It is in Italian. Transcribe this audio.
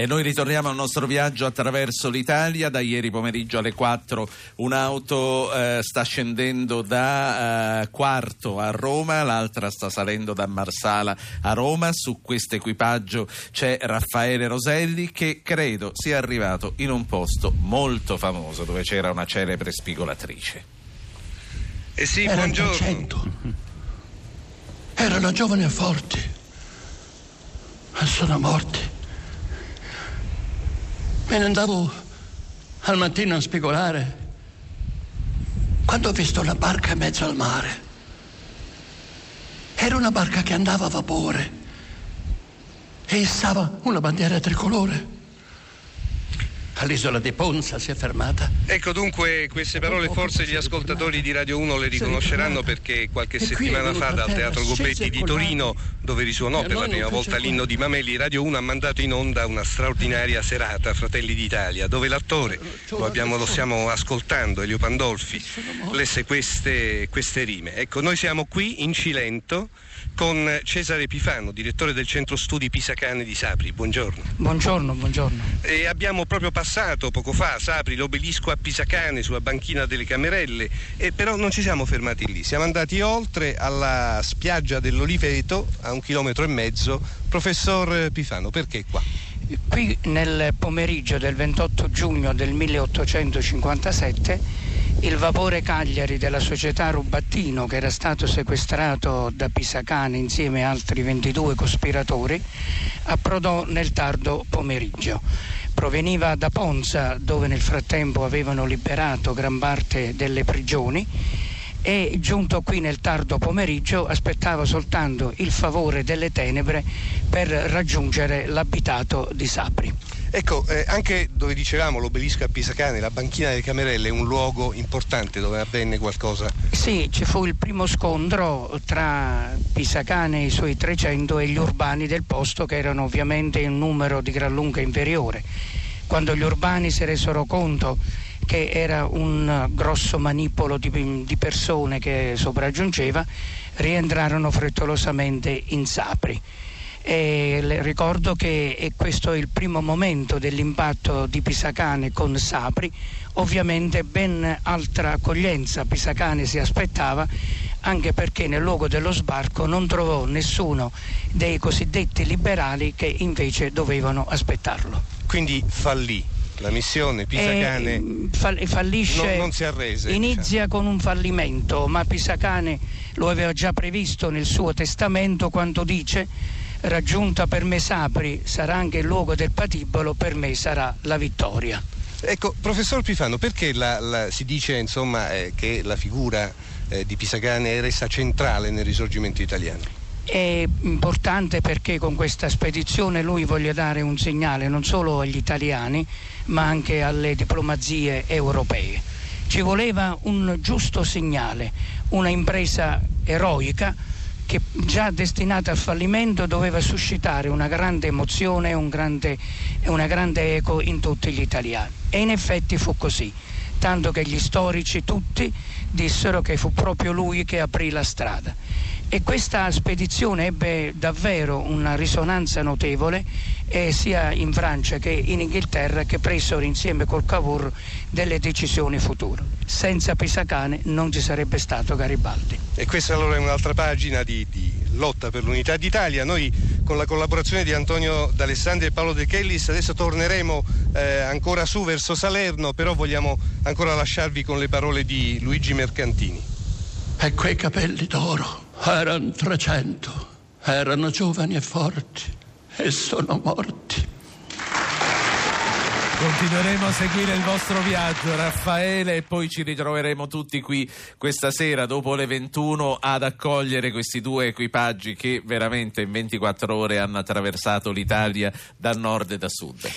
E noi ritorniamo al nostro viaggio attraverso l'Italia. Da ieri pomeriggio alle 4 un'auto eh, sta scendendo da eh, Quarto a Roma, l'altra sta salendo da Marsala a Roma. Su questo equipaggio c'è Raffaele Roselli che credo sia arrivato in un posto molto famoso dove c'era una celebre spigolatrice. Eh sì, Erano buongiorno. 300. Erano giovani e forti. E sono morti. Me ne andavo al mattino a spigolare quando ho visto una barca in mezzo al mare. Era una barca che andava a vapore e issava una bandiera tricolore. All'isola di Ponza si è fermata. Ecco dunque queste parole forse gli ascoltatori di Radio 1 le riconosceranno perché qualche settimana fa dal Teatro Gobetti di Torino, dove risuonò per la prima volta l'inno di Mameli, Radio 1 ha mandato in onda una straordinaria serata, Fratelli d'Italia, dove l'attore, lo, abbiamo- lo stiamo ascoltando, Elio Pandolfi, lesse queste, queste rime. Ecco, noi siamo qui in Cilento con Cesare Pifano, direttore del Centro Studi Pisacane di Sapri. Buongiorno. Buongiorno, buongiorno. E abbiamo proprio passato poco fa Sapri l'obelisco a Pisacane sulla banchina delle Camerelle, e però non ci siamo fermati lì, siamo andati oltre alla spiaggia dell'Oliveto a un chilometro e mezzo. Professor Pifano, perché qua? Qui nel pomeriggio del 28 giugno del 1857 il vapore Cagliari della società Rubattino, che era stato sequestrato da Pisacane insieme a altri 22 cospiratori, approdò nel tardo pomeriggio. Proveniva da Ponza, dove nel frattempo avevano liberato gran parte delle prigioni e giunto qui nel tardo pomeriggio aspettava soltanto il favore delle tenebre per raggiungere l'abitato di Sapri. Ecco, eh, anche dove dicevamo l'obelisco a Pisacane, la banchina delle Camerelle è un luogo importante dove avvenne qualcosa. Sì, ci fu il primo scontro tra Pisacane e i suoi 300 e gli urbani del posto che erano ovviamente in numero di gran lunga inferiore. Quando gli urbani si resero conto che era un grosso manipolo di, di persone che sopraggiungeva, rientrarono frettolosamente in Sapri. E ricordo che questo è il primo momento dell'impatto di Pisacane con Sapri, ovviamente ben altra accoglienza Pisacane si aspettava anche perché nel luogo dello sbarco non trovò nessuno dei cosiddetti liberali che invece dovevano aspettarlo. Quindi fallì la missione Pisacane. E, fall- fallisce, non- non si arrese, Inizia con un fallimento, ma Pisacane lo aveva già previsto nel suo testamento quando dice raggiunta per me Sapri sarà anche il luogo del patibolo, per me sarà la vittoria. Ecco, professor Pifano, perché la- la- si dice insomma, eh, che la figura eh, di Pisacane è resa centrale nel risorgimento italiano? È importante perché con questa spedizione lui voglia dare un segnale non solo agli italiani ma anche alle diplomazie europee. Ci voleva un giusto segnale, una impresa eroica che già destinata al fallimento doveva suscitare una grande emozione e un una grande eco in tutti gli italiani. E in effetti fu così, tanto che gli storici tutti dissero che fu proprio lui che aprì la strada. E questa spedizione ebbe davvero una risonanza notevole eh, sia in Francia che in Inghilterra che presero insieme col Cavour delle decisioni future. Senza Pisacane non ci sarebbe stato Garibaldi. E questa allora è un'altra pagina di, di lotta per l'unità d'Italia. Noi con la collaborazione di Antonio D'Alessandri e Paolo De Chellis adesso torneremo eh, ancora su verso Salerno, però vogliamo ancora lasciarvi con le parole di Luigi Mercantini. E quei capelli d'oro erano 300, erano giovani e forti e sono morti. Continueremo a seguire il vostro viaggio, Raffaele, e poi ci ritroveremo tutti qui questa sera dopo le 21 ad accogliere questi due equipaggi che veramente in 24 ore hanno attraversato l'Italia da nord e da sud.